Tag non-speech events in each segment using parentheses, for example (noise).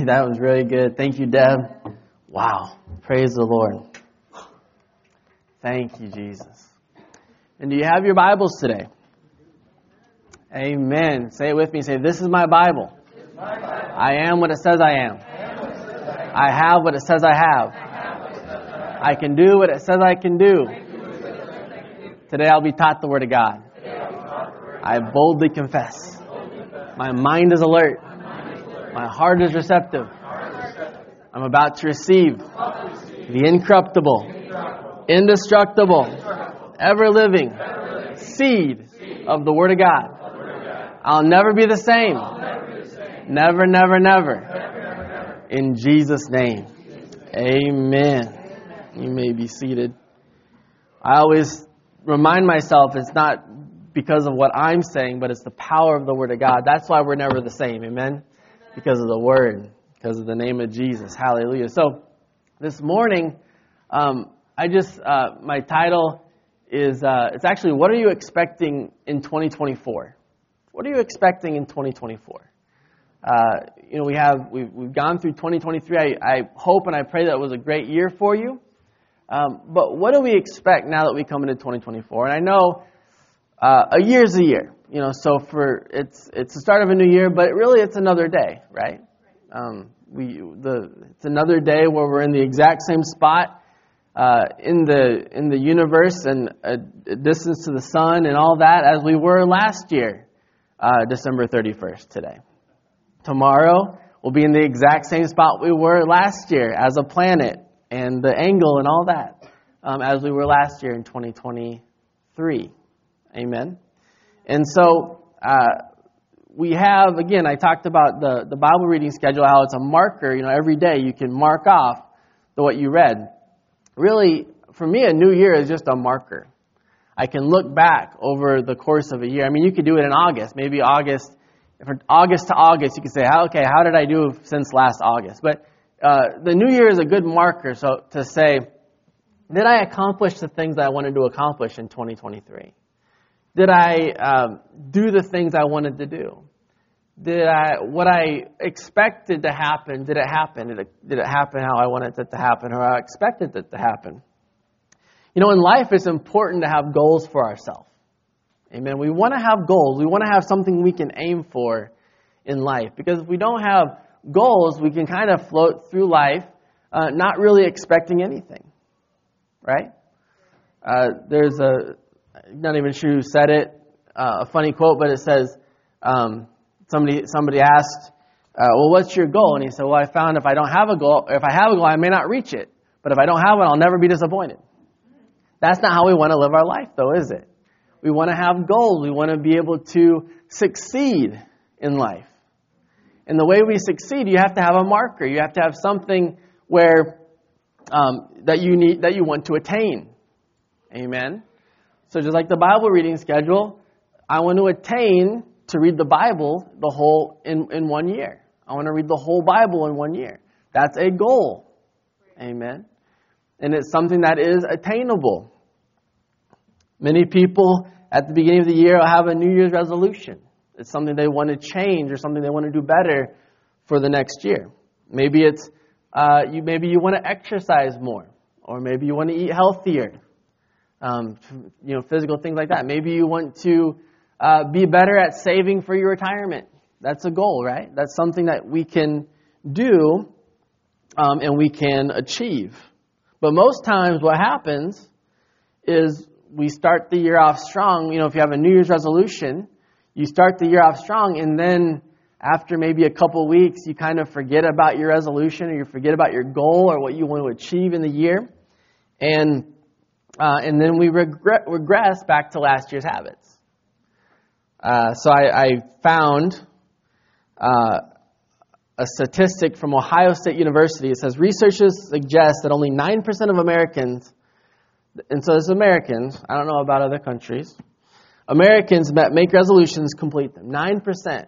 (laughs) That was really good. Thank you, Deb. Wow. Praise the Lord. Thank you, Jesus. And do you have your Bibles today? Amen. Say it with me. Say, This is my Bible. I am what it says I am. I have what it says I have. I can do what it says I can do. Today I'll be taught the Word of God. I boldly confess. My mind is alert. My heart is receptive. I'm about to receive the incorruptible, indestructible, ever living seed of the Word of God. I'll never be the same. Never, never, never. In Jesus' name. Amen. You may be seated. I always remind myself it's not because of what I'm saying, but it's the power of the Word of God. That's why we're never the same. Amen? Because of the Word, because of the name of Jesus. Hallelujah. So, this morning, um, I just, uh, my title is, uh, it's actually, What are you expecting in 2024? What are you expecting in 2024? Uh, you know, we have, we've, we've gone through 2023. I, I hope and I pray that it was a great year for you. Um, but what do we expect now that we come into 2024? And I know uh, a is a year, you know. So for it's it's the start of a new year, but really it's another day, right? Um, we the it's another day where we're in the exact same spot uh, in the in the universe and a, a distance to the sun and all that as we were last year, uh, December 31st today. Tomorrow we'll be in the exact same spot we were last year as a planet and the angle and all that um, as we were last year in 2023. Amen. And so uh, we have, again, I talked about the, the Bible reading schedule, how it's a marker. You know, every day you can mark off the, what you read. Really, for me, a new year is just a marker. I can look back over the course of a year. I mean, you could do it in August. Maybe August, from August to August, you could say, okay, how did I do since last August? But uh, the new year is a good marker so to say, did I accomplish the things that I wanted to accomplish in 2023? Did I um, do the things I wanted to do? Did I what I expected to happen? Did it happen? Did it, did it happen how I wanted it to happen, or how I expected it to happen? You know, in life, it's important to have goals for ourselves. Amen. We want to have goals. We want to have something we can aim for in life, because if we don't have goals, we can kind of float through life uh, not really expecting anything, right? Uh, there's a, not even sure who said it, uh, a funny quote, but it says, um, somebody, somebody asked, uh, well, what's your goal? And he said, well, I found if I don't have a goal, if I have a goal, I may not reach it. But if I don't have one, I'll never be disappointed. That's not how we want to live our life, though, is it? We want to have goals. We want to be able to succeed in life. And the way we succeed, you have to have a marker. You have to have something where um, that you need that you want to attain. Amen. So just like the Bible reading schedule, I want to attain to read the Bible the whole in, in one year. I want to read the whole Bible in one year. That's a goal. Amen. And it's something that is attainable. Many people at the beginning of the year have a New Year's resolution. It's something they want to change or something they want to do better for the next year. Maybe it's uh, you. Maybe you want to exercise more, or maybe you want to eat healthier. Um, you know, physical things like that. Maybe you want to uh, be better at saving for your retirement. That's a goal, right? That's something that we can do um, and we can achieve. But most times, what happens is we start the year off strong. You know, if you have a New Year's resolution, you start the year off strong, and then after maybe a couple weeks, you kind of forget about your resolution or you forget about your goal or what you want to achieve in the year. And uh, and then we regre- regress back to last year's habits. Uh, so I, I found uh, a statistic from Ohio State University. It says researchers suggest that only 9% of Americans, and so it's Americans, I don't know about other countries, Americans that make resolutions complete them. 9%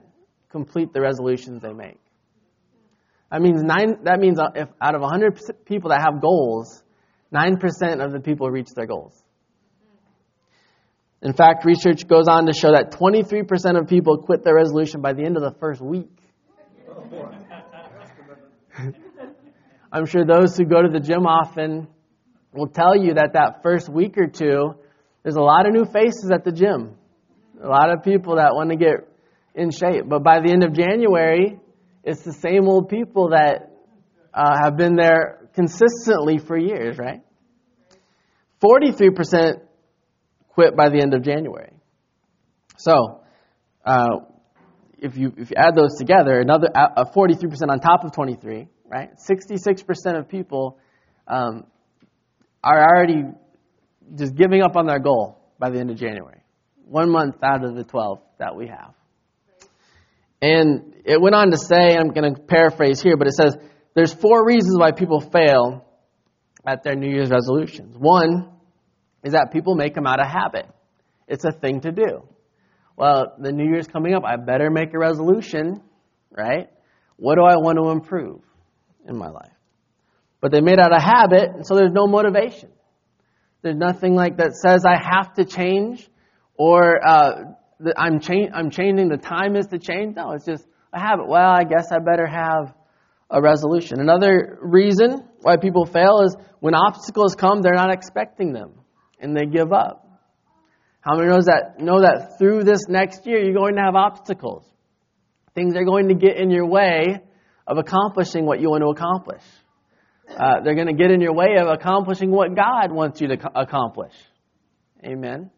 complete the resolutions they make. That means nine. That means uh, if out of 100 people that have goals, nine percent of the people reach their goals. In fact, research goes on to show that 23% of people quit their resolution by the end of the first week. (laughs) I'm sure those who go to the gym often will tell you that that first week or two, there's a lot of new faces at the gym. A lot of people that want to get in shape. But by the end of January, it's the same old people that uh, have been there consistently for years, right? 43% quit by the end of January. So, uh, if you if you add those together, another uh, 43% on top of 23, right? 66% of people um, are already just giving up on their goal by the end of January. One month out of the 12 that we have. And it went on to say, I'm going to paraphrase here, but it says there's four reasons why people fail at their New Year's resolutions. One is that people make them out of habit. It's a thing to do. Well, the New Year's coming up, I better make a resolution, right? What do I want to improve in my life? But they made out of habit, and so there's no motivation. There's nothing like that says I have to change or uh, I'm, cha- I'm changing, the time is to change. No, it's just a habit. Well, I guess I better have a resolution. Another reason why people fail is when obstacles come, they're not expecting them and they give up. How many knows that know that through this next year you're going to have obstacles? Things are going to get in your way of accomplishing what you want to accomplish. Uh, they're going to get in your way of accomplishing what God wants you to accomplish. Amen.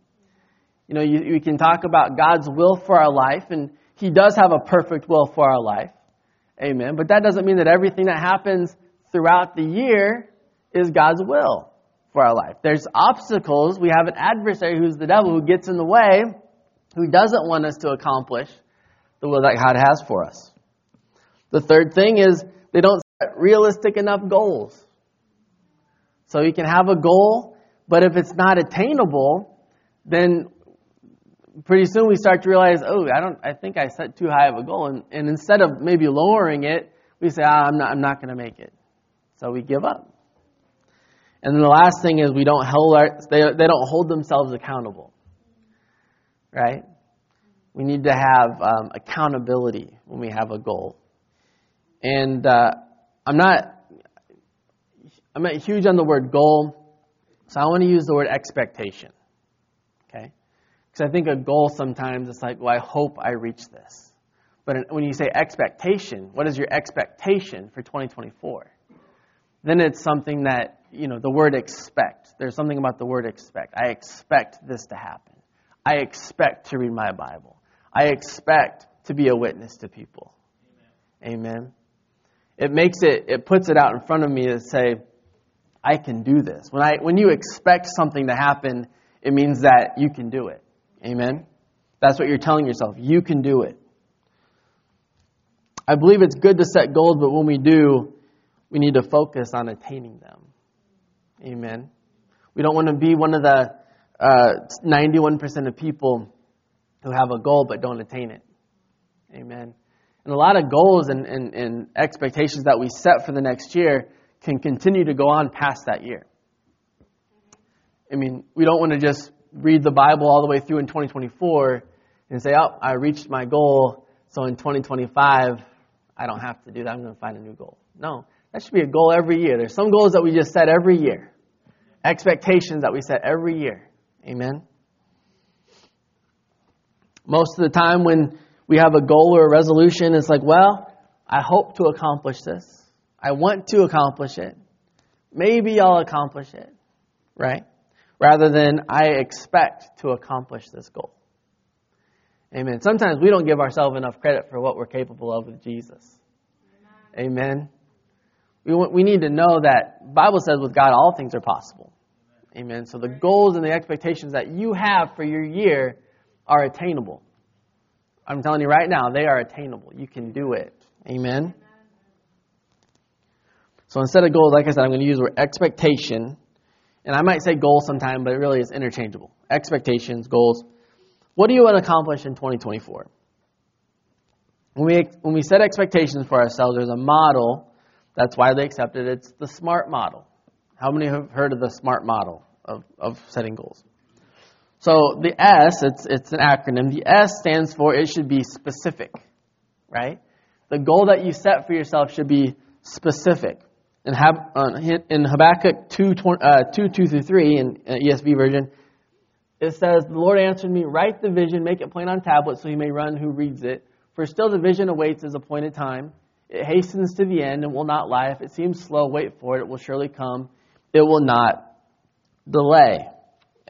You know, you, you can talk about God's will for our life, and He does have a perfect will for our life. Amen. But that doesn't mean that everything that happens throughout the year is God's will for our life. There's obstacles. We have an adversary who's the devil who gets in the way, who doesn't want us to accomplish the will that God has for us. The third thing is they don't set realistic enough goals. So you can have a goal, but if it's not attainable, then pretty soon we start to realize, oh, I don't, I think I set too high of a goal, and, and instead of maybe lowering it, we say, ah, I'm not, I'm not going to make it. So we give up. And then the last thing is we don't hold our, they, they don't hold themselves accountable. Right? We need to have um, accountability when we have a goal. And uh, I'm not, I'm not huge on the word goal, so I want to use the word expectation. Because I think a goal sometimes it's like, well, I hope I reach this. But when you say expectation, what is your expectation for 2024? Then it's something that, you know, the word expect. There's something about the word expect. I expect this to happen. I expect to read my Bible. I expect to be a witness to people. Amen. Amen. It makes it, it puts it out in front of me to say, I can do this. When, I, when you expect something to happen, it means that you can do it. Amen? That's what you're telling yourself. You can do it. I believe it's good to set goals, but when we do, we need to focus on attaining them. Amen. We don't want to be one of the uh, 91% of people who have a goal but don't attain it. Amen. And a lot of goals and, and, and expectations that we set for the next year can continue to go on past that year. I mean, we don't want to just read the Bible all the way through in 2024 and say, oh, I reached my goal, so in 2025, I don't have to do that. I'm going to find a new goal. No, that should be a goal every year. There's some goals that we just set every year, expectations that we set every year. Amen. Most of the time, when we have a goal or a resolution, it's like, well, I hope to accomplish this. I want to accomplish it. Maybe I'll accomplish it. Right? Rather than I expect to accomplish this goal. Amen. Sometimes we don't give ourselves enough credit for what we're capable of with Jesus. Amen. We, we need to know that Bible says with God all things are possible. Amen. So the goals and the expectations that you have for your year are attainable. I'm telling you right now, they are attainable. You can do it. Amen. So instead of goals, like I said, I'm going to use the word expectation. And I might say goal sometime, but it really is interchangeable. Expectations, goals. What do you want to accomplish in 2024? When we, when we set expectations for ourselves, there's a model that's widely accepted. It's the SMART model. How many have heard of the SMART model of, of setting goals? So the S, it's, it's an acronym. The S stands for it should be specific, right? The goal that you set for yourself should be specific. In, Hab, uh, in Habakkuk 2, uh, 2, 2 through 3, in uh, ESV version, it says, The Lord answered me, Write the vision, make it plain on tablets, so he may run who reads it. For still the vision awaits his appointed time. It hastens to the end and will not lie. If it seems slow, wait for it. It will surely come. It will not delay.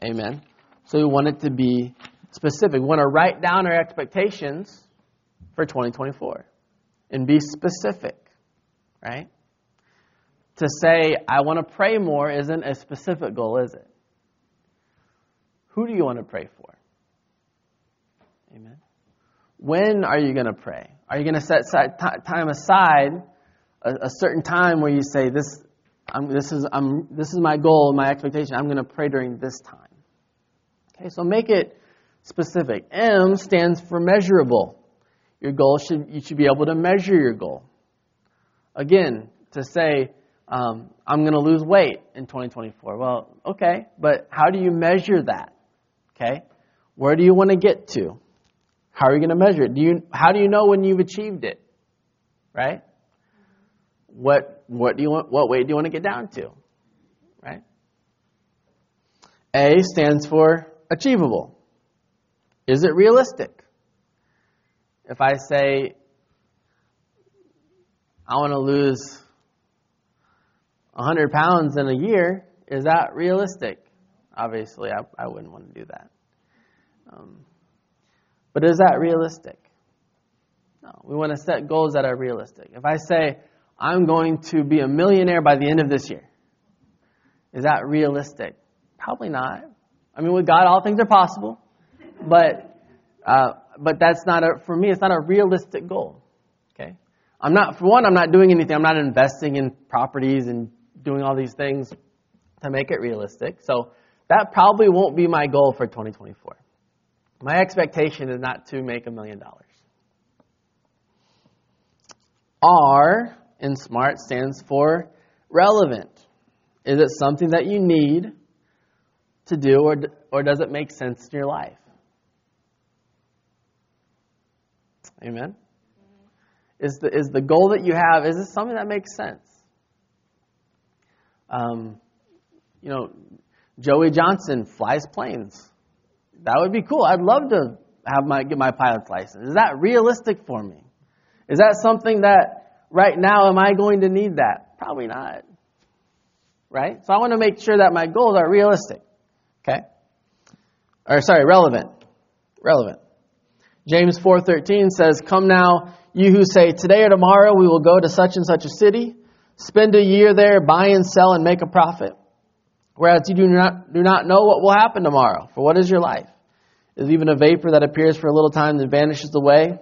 Amen. So we want it to be specific. We want to write down our expectations for 2024 and be specific, right? To say, I want to pray more isn't a specific goal, is it? Who do you want to pray for? Amen. When are you going to pray? Are you going to set time aside, a, certain time where you say, this, I'm, this, is, I'm, this is my goal, my expectation. I'm going to pray during this time. Okay, so make it specific. M stands for measurable. Your goal should, you should be able to measure your goal. Again, to say, um, I'm going to lose weight in 2024. Well, okay, but how do you measure that? Okay, where do you want to get to? How are you going to measure it? Do you, how do you know when you've achieved it? Right? What, what, do you want, what weight do you want to get down to? Right? A stands for achievable. Is it realistic? If I say, I want to lose 100 pounds in a year, is that realistic? Obviously, I, I wouldn't want to do that. Um, but is that realistic? No. We want to set goals that are realistic. If I say, I'm going to be a millionaire by the end of this year, is that realistic? Probably not. I mean, with God, all things are possible. But, uh, but that's not a, for me, it's not a realistic goal. Okay? I'm not, for one, I'm not doing anything. I'm not investing in properties and doing all these things to make it realistic. So that probably won't be my goal for 2024. My expectation is not to make a million dollars. R in SMART stands for relevant. Is it something that you need to do, or, or does it make sense in your life? Amen? Mm-hmm. Is the, is the goal that you have, is this something that makes sense? Um, you know, Joey Johnson flies planes. That would be cool. I'd love to have my get my pilot's license. Is that realistic for me? Is that something that right now am I going to need that? Probably not. Right? So I want to make sure that my goals are realistic. Okay? Or sorry, relevant. Relevant. James 4:13 says, "Come now, you who say, today or tomorrow we will go to such and such a city, spend a year there, buy and sell and make a profit." Whereas you do not, do not know what will happen tomorrow. For what is your life? Is even a vapor that appears for a little time and vanishes away?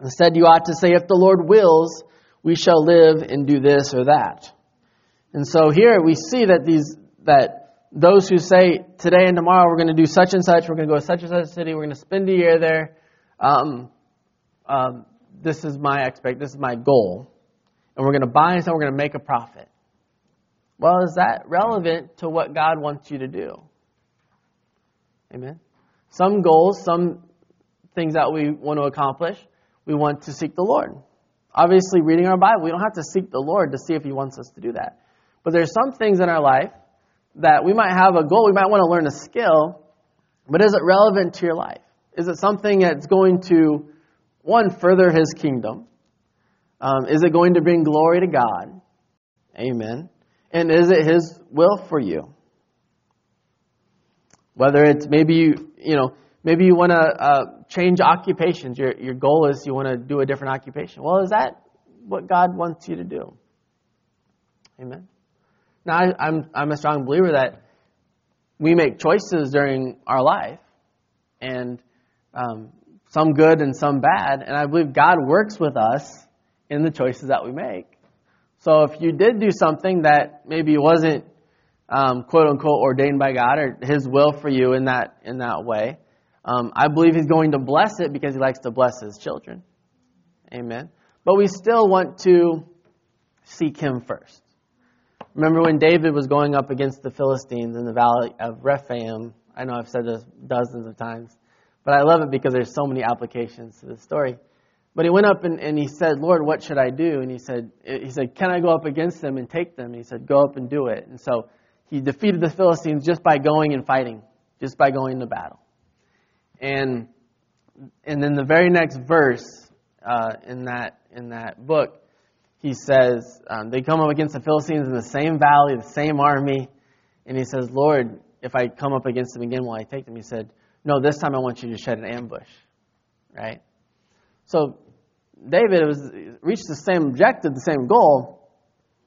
Instead, you ought to say, if the Lord wills, we shall live and do this or that. And so here we see that these, that those who say today and tomorrow we're going to do such and such, we're going to go to such and such a city, we're going to spend a year there, um, um, this is my expect, this is my goal, and we're going to buy and sell, we're going to make a profit. Well, is that relevant to what God wants you to do? Amen. Some goals, some things that we want to accomplish, we want to seek the Lord. Obviously, reading our Bible, we don't have to seek the Lord to see if He wants us to do that. But there's some things in our life that we might have a goal, we might want to learn a skill, but is it relevant to your life? Is it something that's going to, one, further His kingdom? Um, is it going to bring glory to God? Amen. And is it His will for you? Whether it's maybe you, you know, maybe you want to uh, change occupations. Your, your goal is you want to do a different occupation. Well, is that what God wants you to do? Amen. Now, I, I'm, I'm a strong believer that we make choices during our life, and um, some good and some bad. And I believe God works with us in the choices that we make. So if you did do something that maybe wasn't um, quote unquote ordained by God or His will for you in that in that way, um, I believe He's going to bless it because He likes to bless His children. Amen. But we still want to seek Him first. Remember when David was going up against the Philistines in the valley of Rephaim? I know I've said this dozens of times, but I love it because there's so many applications to this story. But he went up and, and he said, Lord, what should I do? And he said, he said, Can I go up against them and take them? And he said, Go up and do it. And so he defeated the Philistines just by going and fighting, just by going to battle. And and then the very next verse uh, in that in that book, he says um, they come up against the Philistines in the same valley, the same army, and he says, Lord, if I come up against them again, will I take them? He said, No, this time I want you to shed an ambush, right? So David was reached the same objective, the same goal,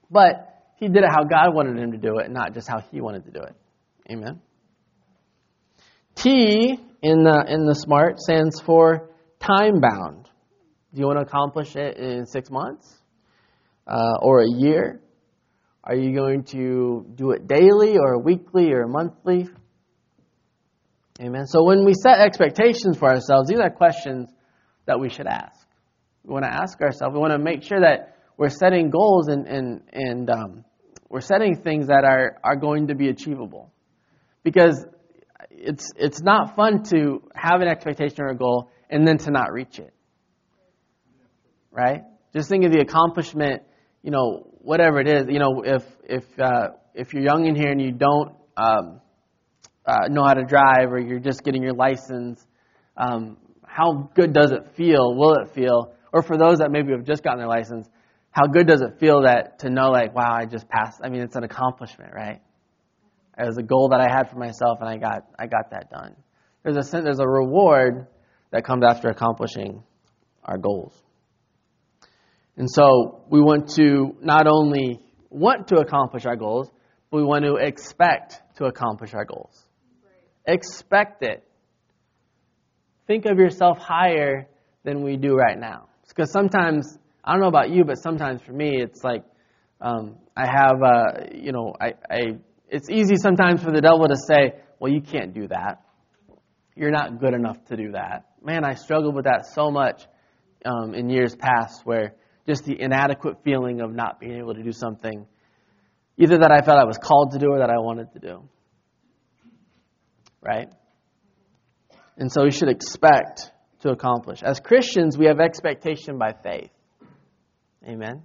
but he did it how God wanted him to do it, not just how he wanted to do it. Amen. T in the in the SMART stands for time bound. Do you want to accomplish it in six months uh, or a year? Are you going to do it daily or weekly or monthly? Amen. So when we set expectations for ourselves, these are questions that we should ask. We want to ask ourselves. We want to make sure that we're setting goals and and and um, we're setting things that are are going to be achievable, because it's it's not fun to have an expectation or a goal and then to not reach it. Right? Just think of the accomplishment. You know, whatever it is. You know, if if uh, if you're young in here and you don't um, uh, know how to drive or you're just getting your license, um, how good does it feel? Will it feel or for those that maybe have just gotten their license, how good does it feel that to know like, wow, I just passed? I mean, it's an accomplishment, right? It was a goal that I had for myself, and I got I got that done. There's a there's a reward that comes after accomplishing our goals. And so we want to not only want to accomplish our goals, but we want to expect to accomplish our goals. Expect it. Think of yourself higher than we do right now. Because sometimes, I don't know about you, but sometimes for me, it's like um, I have, uh, you know, I, I, it's easy sometimes for the devil to say, well, you can't do that. You're not good enough to do that. Man, I struggled with that so much um, in years past where just the inadequate feeling of not being able to do something, either that I felt I was called to do or that I wanted to do. Right? And so we should expect to accomplish. As Christians, we have expectation by faith. Amen.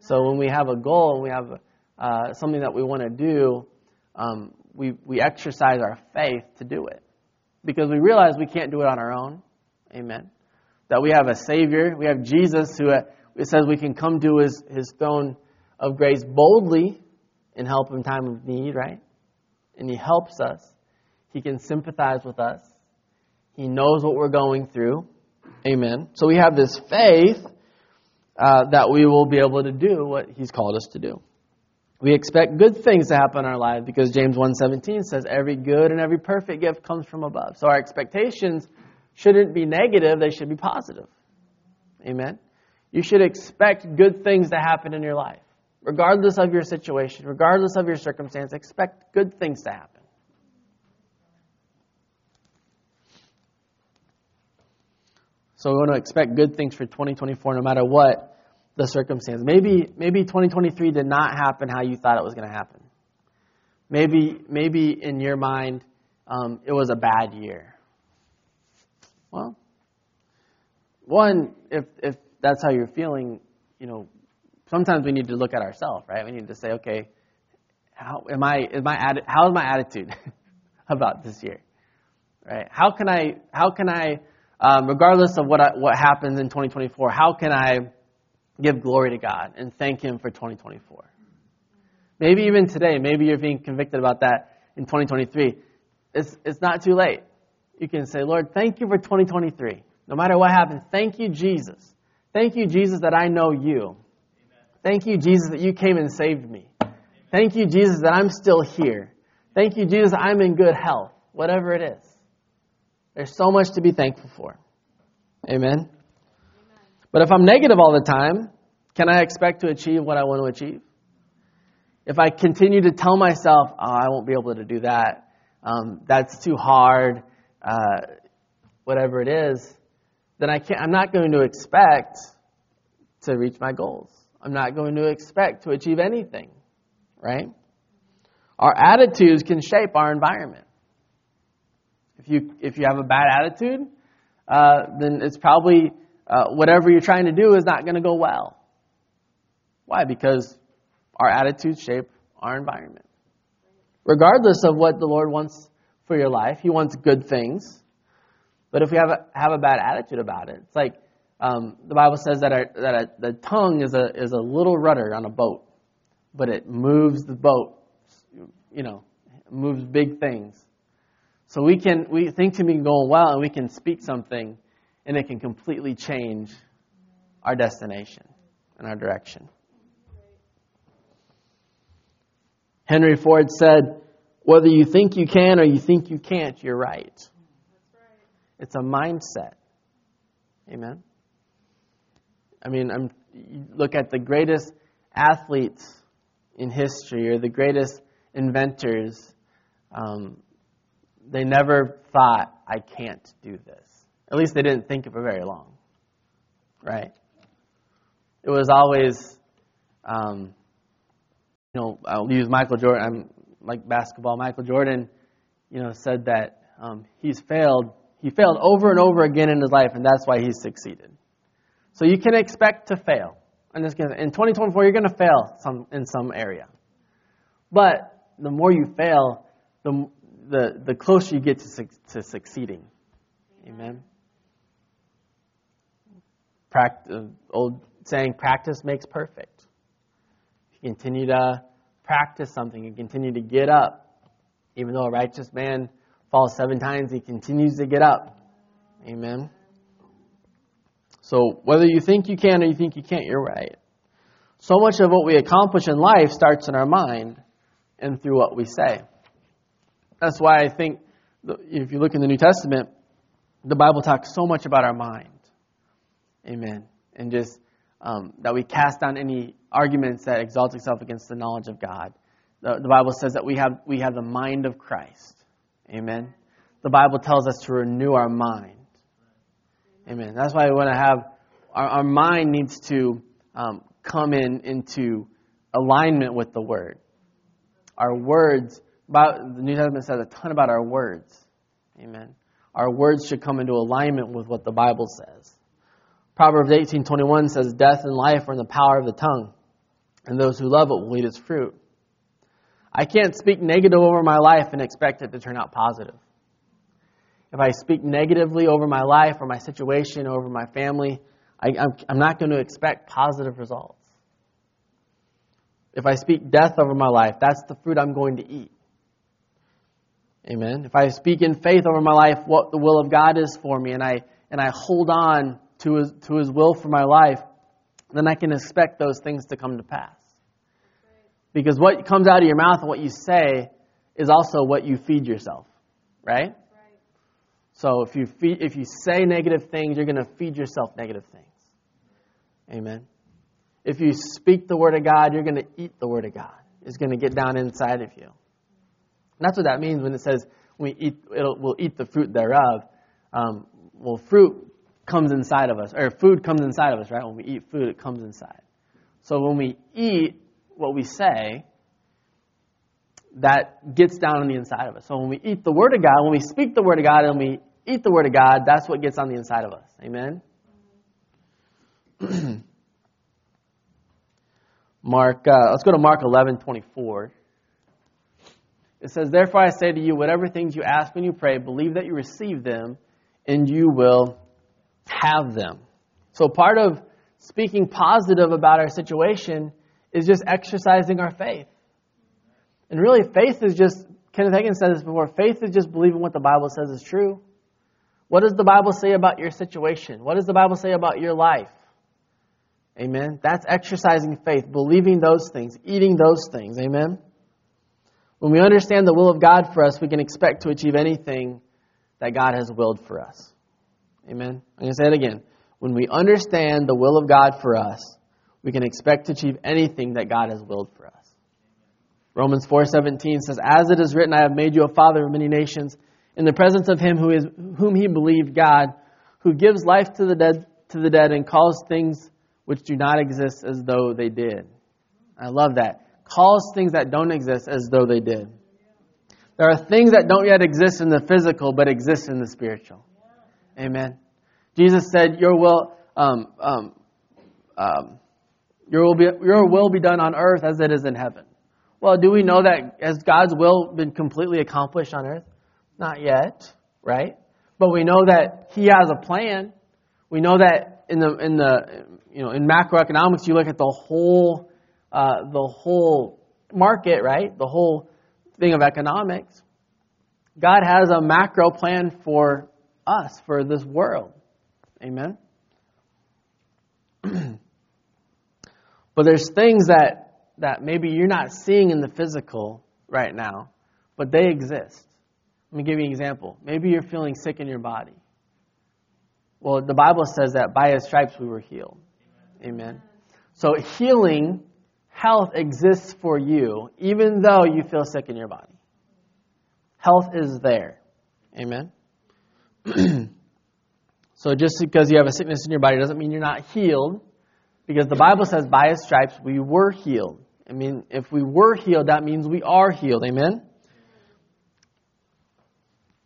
So when we have a goal and we have uh, something that we want to do, um, we, we exercise our faith to do it. Because we realize we can't do it on our own. Amen. That we have a Savior. We have Jesus who uh, it says we can come to his, his throne of grace boldly and help in time of need, right? And He helps us. He can sympathize with us. He knows what we're going through. Amen. So we have this faith uh, that we will be able to do what He's called us to do. We expect good things to happen in our lives because James 1:17 says every good and every perfect gift comes from above. So our expectations shouldn't be negative, they should be positive. Amen. You should expect good things to happen in your life. Regardless of your situation, regardless of your circumstance, expect good things to happen. So we want to expect good things for 2024 no matter what the circumstance. Maybe maybe 2023 did not happen how you thought it was going to happen. Maybe maybe in your mind um, it was a bad year. Well, one if if that's how you're feeling, you know, sometimes we need to look at ourselves, right? We need to say, okay, how am I? Is my how is my attitude (laughs) about this year, right? How can I how can I um, regardless of what, I, what happens in 2024, how can I give glory to God and thank Him for 2024? Maybe even today, maybe you're being convicted about that in 2023. It's, it's not too late. You can say, Lord, thank you for 2023. No matter what happens, thank you, Jesus. Thank you, Jesus, that I know you. Thank you, Jesus, that you came and saved me. Thank you, Jesus, that I'm still here. Thank you, Jesus, I'm in good health, whatever it is. There's so much to be thankful for. Amen. But if I'm negative all the time, can I expect to achieve what I want to achieve? If I continue to tell myself, oh, I won't be able to do that, um, that's too hard, uh, whatever it is, then I can't, I'm not going to expect to reach my goals. I'm not going to expect to achieve anything, right? Our attitudes can shape our environment. If you, if you have a bad attitude, uh, then it's probably uh, whatever you're trying to do is not going to go well. Why? Because our attitudes shape our environment. Regardless of what the Lord wants for your life, He wants good things. But if we have a, have a bad attitude about it, it's like um, the Bible says that, our, that a, the tongue is a, is a little rudder on a boat, but it moves the boat, you know, moves big things. So we can we think to be going well, and we can speak something, and it can completely change our destination and our direction. Henry Ford said, "Whether you think you can or you think you can't, you're right." It's a mindset. Amen. I mean, I'm, look at the greatest athletes in history or the greatest inventors. Um, they never thought, I can't do this. At least they didn't think it for very long. Right? It was always, um, you know, I'll use Michael Jordan. I'm like basketball. Michael Jordan, you know, said that um, he's failed. He failed over and over again in his life, and that's why he's succeeded. So you can expect to fail. I'm just gonna, in 2024, you're going to fail some, in some area. But the more you fail, the, the, the closer you get to, to succeeding. Amen. Practice, uh, old saying, practice makes perfect. If you continue to practice something and continue to get up, even though a righteous man falls seven times, he continues to get up. Amen. So whether you think you can or you think you can't, you're right. So much of what we accomplish in life starts in our mind and through what we say. That's why I think if you look in the New Testament, the Bible talks so much about our mind. Amen. And just um, that we cast down any arguments that exalt itself against the knowledge of God. The, the Bible says that we have, we have the mind of Christ. Amen. The Bible tells us to renew our mind. Amen. That's why we want to have our, our mind needs to um, come in into alignment with the Word. Our words, about, the New Testament says a ton about our words. Amen. Our words should come into alignment with what the Bible says. Proverbs 18:21 says, "Death and life are in the power of the tongue, and those who love it will eat its fruit." I can't speak negative over my life and expect it to turn out positive. If I speak negatively over my life or my situation or over my family, I, am not going to expect positive results. If I speak death over my life, that's the fruit I'm going to eat. Amen. If I speak in faith over my life, what the will of God is for me, and I and I hold on to his, to his will for my life, then I can expect those things to come to pass. Because what comes out of your mouth and what you say is also what you feed yourself, right? So if you feed, if you say negative things, you're going to feed yourself negative things. Amen. If you speak the word of God, you're going to eat the word of God. It's going to get down inside of you. And that's what that means when it says we eat, we'll eat the fruit thereof. Um, well, fruit comes inside of us, or food comes inside of us, right? When we eat food, it comes inside. So when we eat what we say, that gets down on the inside of us. So when we eat the Word of God, when we speak the Word of God, and we eat the Word of God, that's what gets on the inside of us. Amen? (clears throat) Mark, uh, let's go to Mark 11, 24. It says, Therefore I say to you, whatever things you ask when you pray, believe that you receive them, and you will have them. So part of speaking positive about our situation is just exercising our faith. And really, faith is just, Kenneth Hagin said this before, faith is just believing what the Bible says is true. What does the Bible say about your situation? What does the Bible say about your life? Amen. That's exercising faith, believing those things, eating those things. Amen. When we understand the will of God for us, we can expect to achieve anything that God has willed for us. Amen. I'm going to say it again. When we understand the will of God for us, we can expect to achieve anything that God has willed for us. Romans 4:17 says, "As it is written, I have made you a father of many nations, in the presence of him who is whom he believed, God, who gives life to the dead to the dead and calls things which do not exist as though they did." I love that. Calls things that don't exist as though they did. There are things that don't yet exist in the physical, but exist in the spiritual. Amen. Jesus said, "Your will, um, um, um, your will be, your will be done on earth as it is in heaven." Well, do we know that has God's will been completely accomplished on earth? Not yet, right? But we know that He has a plan. We know that in the in the you know in macroeconomics, you look at the whole uh, the whole market, right? The whole thing of economics. God has a macro plan for us, for this world. Amen. (clears throat) but there's things that that maybe you're not seeing in the physical right now, but they exist. Let me give you an example. Maybe you're feeling sick in your body. Well, the Bible says that by his stripes we were healed. Amen. So healing, health exists for you, even though you feel sick in your body. Health is there. Amen. (clears throat) so just because you have a sickness in your body doesn't mean you're not healed, because the Bible says by his stripes we were healed. I mean, if we were healed, that means we are healed. Amen?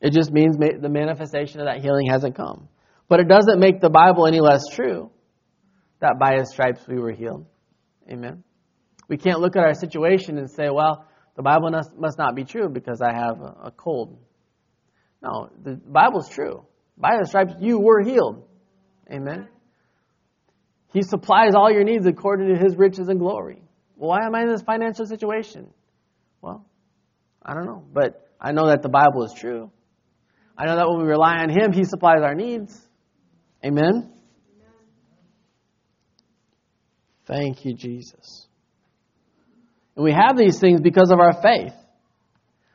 It just means the manifestation of that healing hasn't come. But it doesn't make the Bible any less true that by his stripes we were healed. Amen? We can't look at our situation and say, well, the Bible must not be true because I have a cold. No, the Bible's true. By the stripes you were healed. Amen? He supplies all your needs according to his riches and glory. Why am I in this financial situation? Well, I don't know. But I know that the Bible is true. I know that when we rely on Him, He supplies our needs. Amen? Thank you, Jesus. And we have these things because of our faith,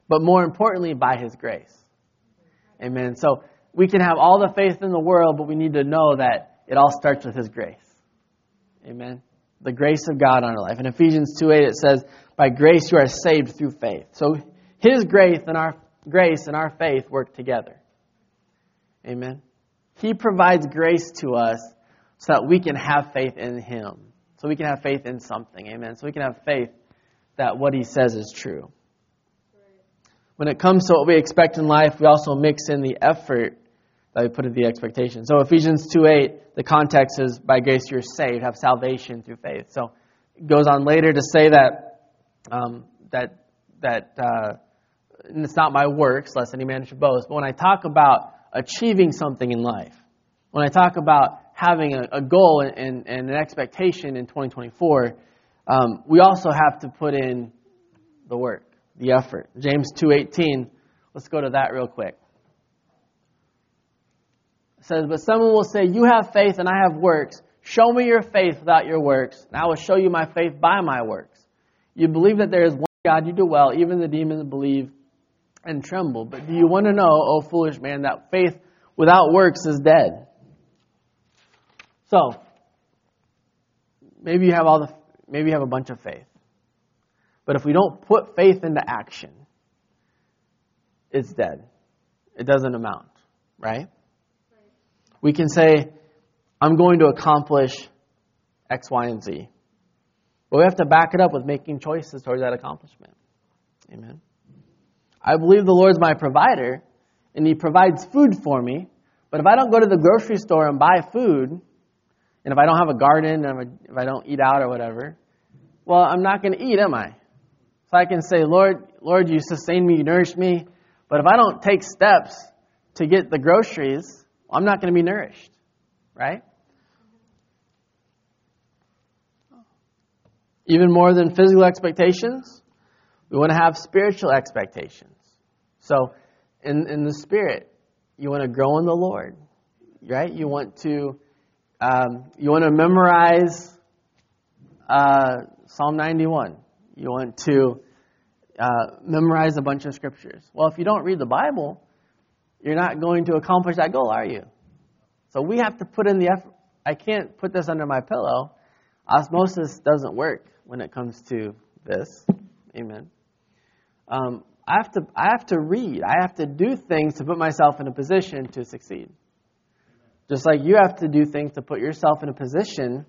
but more importantly, by His grace. Amen. So we can have all the faith in the world, but we need to know that it all starts with His grace. Amen the grace of God on our life. In Ephesians 2 8, it says, By grace you are saved through faith. So His grace and our grace and our faith work together. Amen. He provides grace to us so that we can have faith in Him. So we can have faith in something. Amen. So we can have faith that what He says is true. When it comes to what we expect in life, we also mix in the effort that we put in the expectation. So Ephesians 2 8, the context is by grace you're saved, have salvation through faith. So it goes on later to say that um, that that uh, it's not my works, lest any man should boast. But when I talk about achieving something in life, when I talk about having a, a goal and, and, and, an expectation in 2024, um, we also have to put in the work, the effort. James 2:18. Let's go to that real quick It says, But someone will say, You have faith and I have works. Show me your faith without your works, and I will show you my faith by my works. You believe that there is one God, you do well. Even the demons believe and tremble. But do you want to know, O foolish man, that faith without works is dead? So, maybe you have all the maybe you have a bunch of faith. But if we don't put faith into action, it's dead. It doesn't amount, right? We can say, I'm going to accomplish X, Y, and Z. But we have to back it up with making choices towards that accomplishment. Amen. I believe the Lord's my provider, and He provides food for me. But if I don't go to the grocery store and buy food, and if I don't have a garden, if I don't eat out or whatever, well, I'm not going to eat, am I? So I can say, Lord, Lord, you sustain me, you nourish me. But if I don't take steps to get the groceries, I'm not going to be nourished, right? Even more than physical expectations, we want to have spiritual expectations. So, in, in the spirit, you want to grow in the Lord, right? You want to um, you want to memorize uh, Psalm 91. You want to uh, memorize a bunch of scriptures. Well, if you don't read the Bible, you're not going to accomplish that goal, are you? So we have to put in the effort. I can't put this under my pillow. Osmosis doesn't work when it comes to this. Amen. Um, I have to I have to read. I have to do things to put myself in a position to succeed. Just like you have to do things to put yourself in a position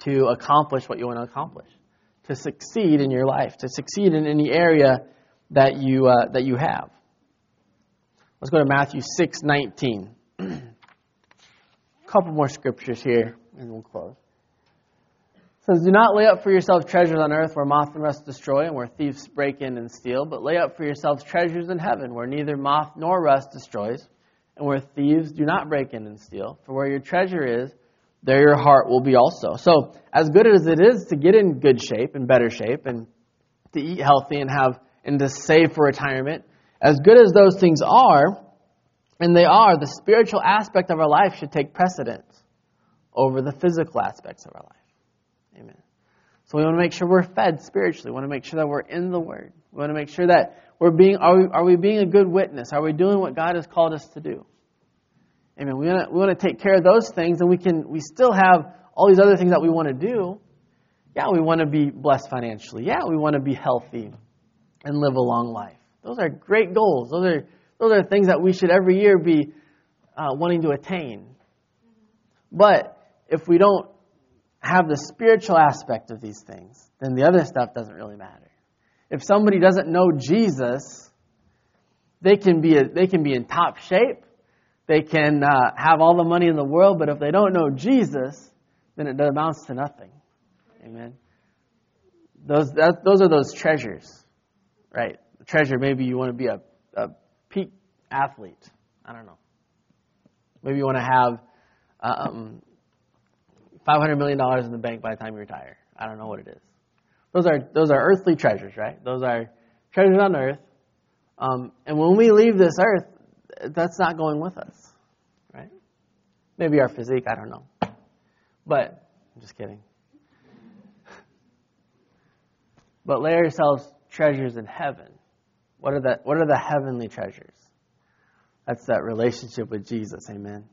to accomplish what you want to accomplish, to succeed in your life, to succeed in any area that you uh, that you have. Let's go to Matthew six nineteen. A (clears throat) couple more scriptures here, and we'll close says, Do not lay up for yourselves treasures on earth where moth and rust destroy and where thieves break in and steal, but lay up for yourselves treasures in heaven where neither moth nor rust destroys and where thieves do not break in and steal. For where your treasure is, there your heart will be also. So, as good as it is to get in good shape and better shape and to eat healthy and have and to save for retirement, as good as those things are, and they are, the spiritual aspect of our life should take precedence over the physical aspects of our life. Amen. So we want to make sure we're fed spiritually. We want to make sure that we're in the Word. We want to make sure that we're being, are we, are we being a good witness? Are we doing what God has called us to do? Amen. We want to, we want to take care of those things, and we can, we still have all these other things that we want to do. Yeah, we want to be blessed financially. Yeah, we want to be healthy and live a long life. Those are great goals. Those are, those are things that we should every year be uh, wanting to attain. But if we don't have the spiritual aspect of these things, then the other stuff doesn't really matter. If somebody doesn't know Jesus, they can be, a, they can be in top shape. They can uh, have all the money in the world, but if they don't know Jesus, then it amounts to nothing. Amen. Those, that, those are those treasures, right? The treasure, maybe you want to be a, a peak athlete. I don't know. Maybe you want to have um, $500 million in the bank by the time you retire. I don't know what it is. Those are, those are earthly treasures, right? Those are treasures on earth. Um, and when we leave this earth, that's not going with us, right? Maybe our physique, I don't know. But, I'm just kidding. But lay yourselves treasures in heaven. What are the, what are the heavenly treasures? That's that relationship with Jesus, amen.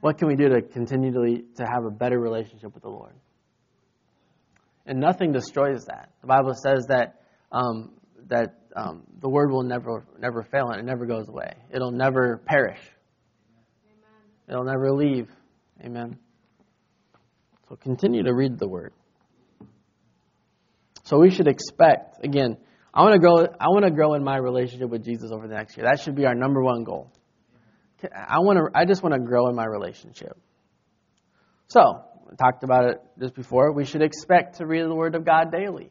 What can we do to continue to, to have a better relationship with the Lord? And nothing destroys that. The Bible says that um, that um, the word will never never fail and it never goes away. It'll never perish. Amen. It'll never leave. Amen. So continue to read the word. So we should expect again. I want to grow. I want to grow in my relationship with Jesus over the next year. That should be our number one goal. I want to. I just want to grow in my relationship. So, Talked about it just before. We should expect to read the Word of God daily.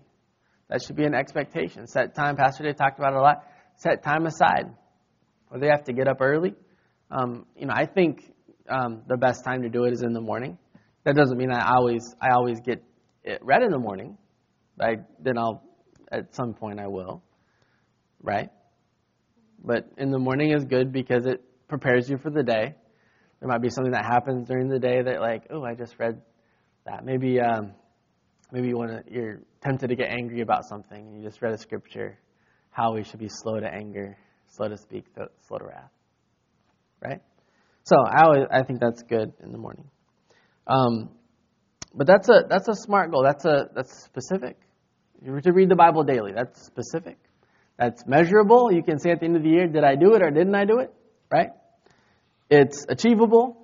That should be an expectation. Set time. Pastor Day talked about it a lot. Set time aside. Or they have to get up early. Um, you know, I think um, the best time to do it is in the morning. That doesn't mean I always I always get it read in the morning. I, then I'll at some point I will, right? But in the morning is good because it prepares you for the day. There might be something that happens during the day that, like, oh, I just read that. Maybe, um, maybe you want to, you're tempted to get angry about something, and you just read a scripture, how we should be slow to anger, slow to speak, slow to wrath. Right? So I always, I think that's good in the morning. Um, but that's a that's a smart goal. That's a that's specific. You're to read the Bible daily. That's specific. That's measurable. You can say at the end of the year, did I do it or didn't I do it? Right? It's achievable,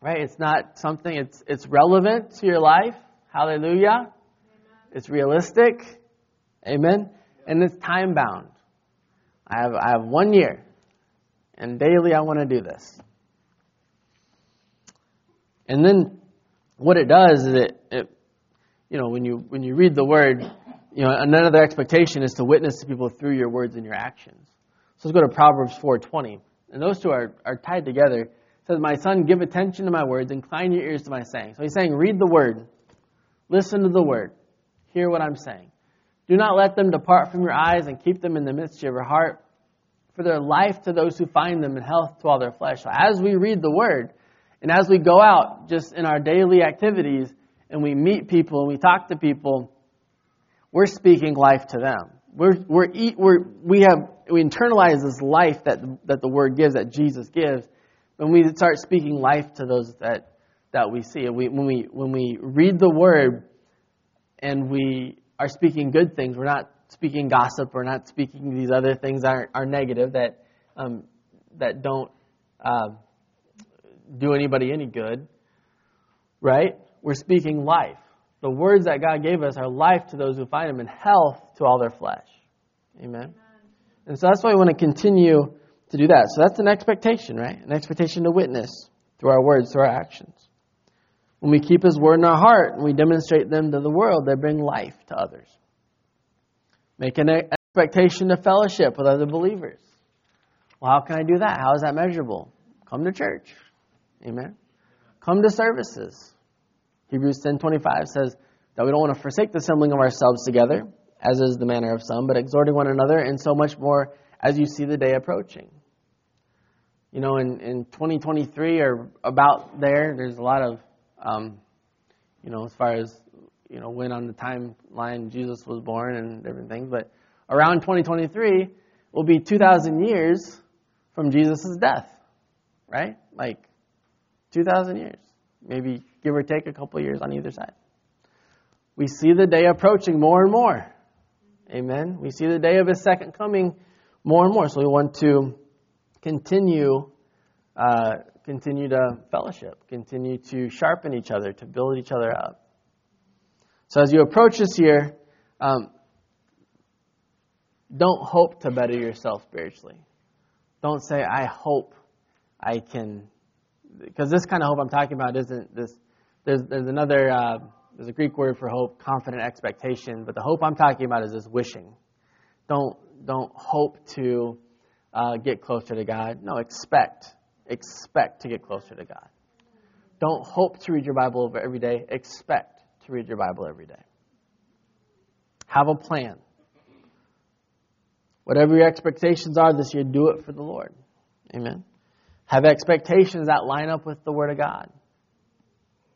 right? It's not something, it's, it's relevant to your life. Hallelujah. It's realistic. Amen. And it's time bound. I have, I have one year, and daily I want to do this. And then what it does is it, it, you know, when you, when you read the word, you know, another expectation is to witness to people through your words and your actions. So let's go to Proverbs 4.20 and those two are, are tied together. Says, My son, give attention to my words, incline your ears to my saying. So he's saying, read the word, listen to the word, hear what I'm saying. Do not let them depart from your eyes and keep them in the midst of your heart, for their life to those who find them and health to all their flesh. So as we read the word, and as we go out just in our daily activities, and we meet people and we talk to people, we're speaking life to them. we're, we're, we're, we have we internalize this life that that the Word gives, that Jesus gives, when we start speaking life to those that that we see. We, when we when we read the Word and we are speaking good things, we're not speaking gossip. We're not speaking these other things that are, are negative that um, that don't uh, do anybody any good. Right? We're speaking life. The words that God gave us are life to those who find Him and health to all their flesh. Amen. And so that's why we want to continue to do that. So that's an expectation, right? An expectation to witness through our words, through our actions. When we keep His word in our heart and we demonstrate them to the world, they bring life to others. Make an expectation to fellowship with other believers. Well, how can I do that? How is that measurable? Come to church. Amen. Come to services. Hebrews 10:25 says that we don't want to forsake the assembling of ourselves together, as is the manner of some, but exhorting one another, and so much more as you see the day approaching. You know, in, in 2023 or about there, there's a lot of, um, you know, as far as, you know, when on the timeline Jesus was born and different things, but around 2023 will be 2,000 years from Jesus' death, right? Like 2,000 years, maybe give or take a couple years on either side. We see the day approaching more and more. Amen. We see the day of his second coming more and more. So we want to continue uh, continue to fellowship, continue to sharpen each other, to build each other up. So as you approach this year, um, don't hope to better yourself spiritually. Don't say, I hope I can, because this kind of hope I'm talking about isn't this. There's, there's another, uh, there's a Greek word for hope, confident expectation, but the hope I'm talking about is this wishing. Don't, don't hope to uh, get closer to God. No, expect. Expect to get closer to God. Don't hope to read your Bible every day. Expect to read your Bible every day. Have a plan. Whatever your expectations are this year, do it for the Lord. Amen. Have expectations that line up with the Word of God.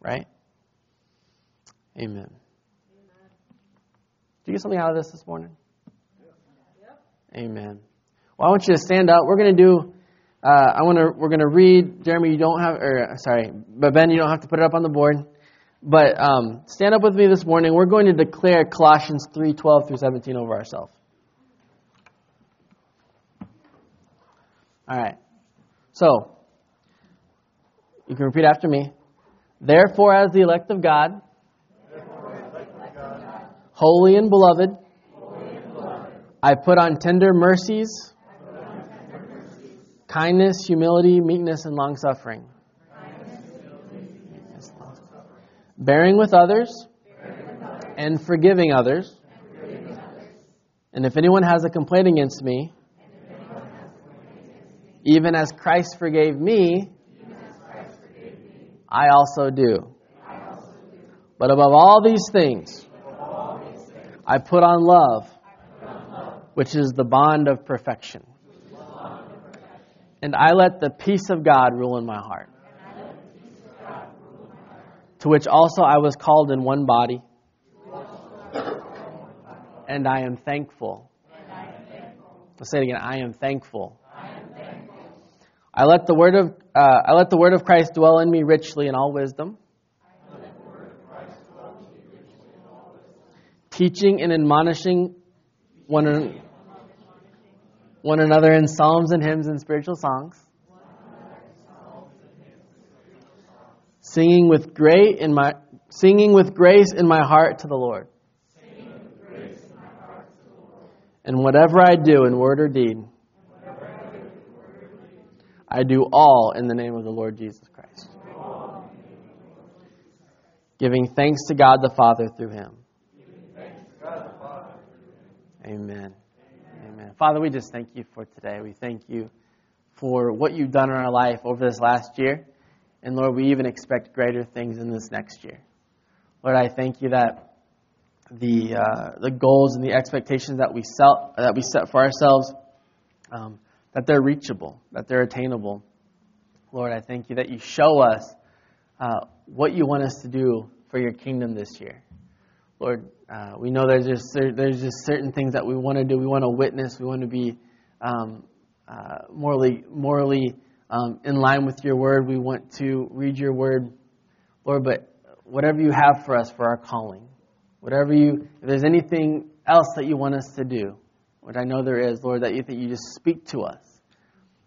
Right? Amen. Did you get something out of this this morning? Amen. Well, I want you to stand up. We're going to do. Uh, I want to. We're going to read. Jeremy, you don't have. Or sorry, but Ben, you don't have to put it up on the board. But um, stand up with me this morning. We're going to declare Colossians three twelve through seventeen over ourselves. All right. So you can repeat after me. Therefore, as the elect of God, holy and beloved I put on tender mercies, kindness, humility, meekness, and long suffering. Bearing with others and forgiving others. And if anyone has a complaint against me, even as Christ forgave me, I also do. But above all these things, I put on love which is the bond of perfection. And I let the peace of God rule in my heart, to which also I was called in one body. And I am thankful. Let's say it again. I am thankful. I let the word of uh, I let the word of Christ dwell in me richly in all wisdom, teaching and admonishing one, one another in psalms and hymns and spiritual songs, singing with great in my singing with grace in my heart to the Lord. And whatever I do in word or deed, I do all in the name of the Lord Jesus Christ. Giving thanks to God the Father through him. Amen. Father, we just thank you for today. We thank you for what you've done in our life over this last year. And Lord, we even expect greater things in this next year. Lord, I thank you that the uh, the goals and the expectations that we set that we set for ourselves um, that they're reachable, that they're attainable. Lord, I thank you that you show us uh, what you want us to do for your kingdom this year. Lord, uh, we know there's just there's just certain things that we want to do. We want to witness. We want to be um, uh, morally morally um, in line with your word. We want to read your word, Lord. But whatever you have for us for our calling, whatever you, if there's anything else that you want us to do, which I know there is, Lord, that you that you just speak to us,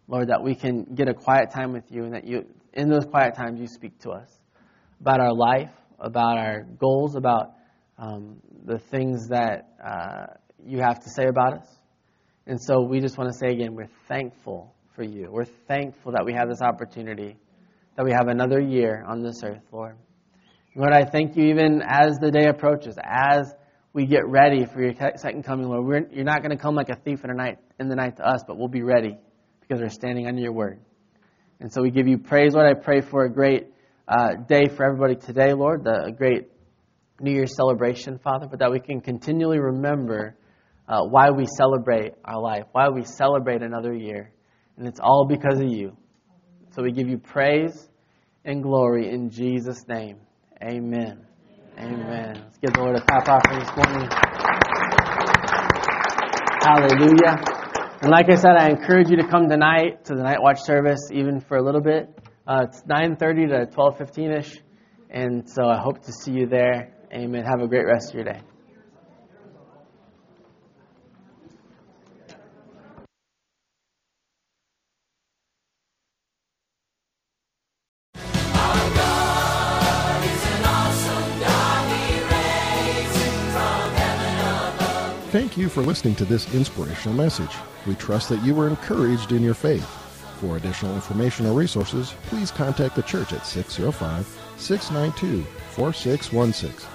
Lord, that we can get a quiet time with you, and that you in those quiet times you speak to us about our life, about our goals, about um, the things that uh, you have to say about us. And so we just want to say again, we're thankful for you. We're thankful that we have this opportunity, that we have another year on this earth, Lord. Lord, I thank you even as the day approaches, as we get ready for your second coming, Lord. We're, you're not going to come like a thief in, the night, in the night to us, but we'll be ready because we're standing under your word. And so we give you praise, Lord. I pray for a great uh, day for everybody today, Lord, the, a great New Year's celebration, Father, but that we can continually remember uh, why we celebrate our life, why we celebrate another year. And it's all because of you. So we give you praise and glory in Jesus' name. Amen. Amen. Let's give the Lord a clap offering this morning. Hallelujah. And like I said, I encourage you to come tonight to the night watch service, even for a little bit. Uh, it's 9:30 to 12:15ish, and so I hope to see you there. Amen. Have a great rest of your day. Thank you for listening to this inspirational message. We trust that you were encouraged in your faith. For additional information or resources, please contact the church at 605 692 4616.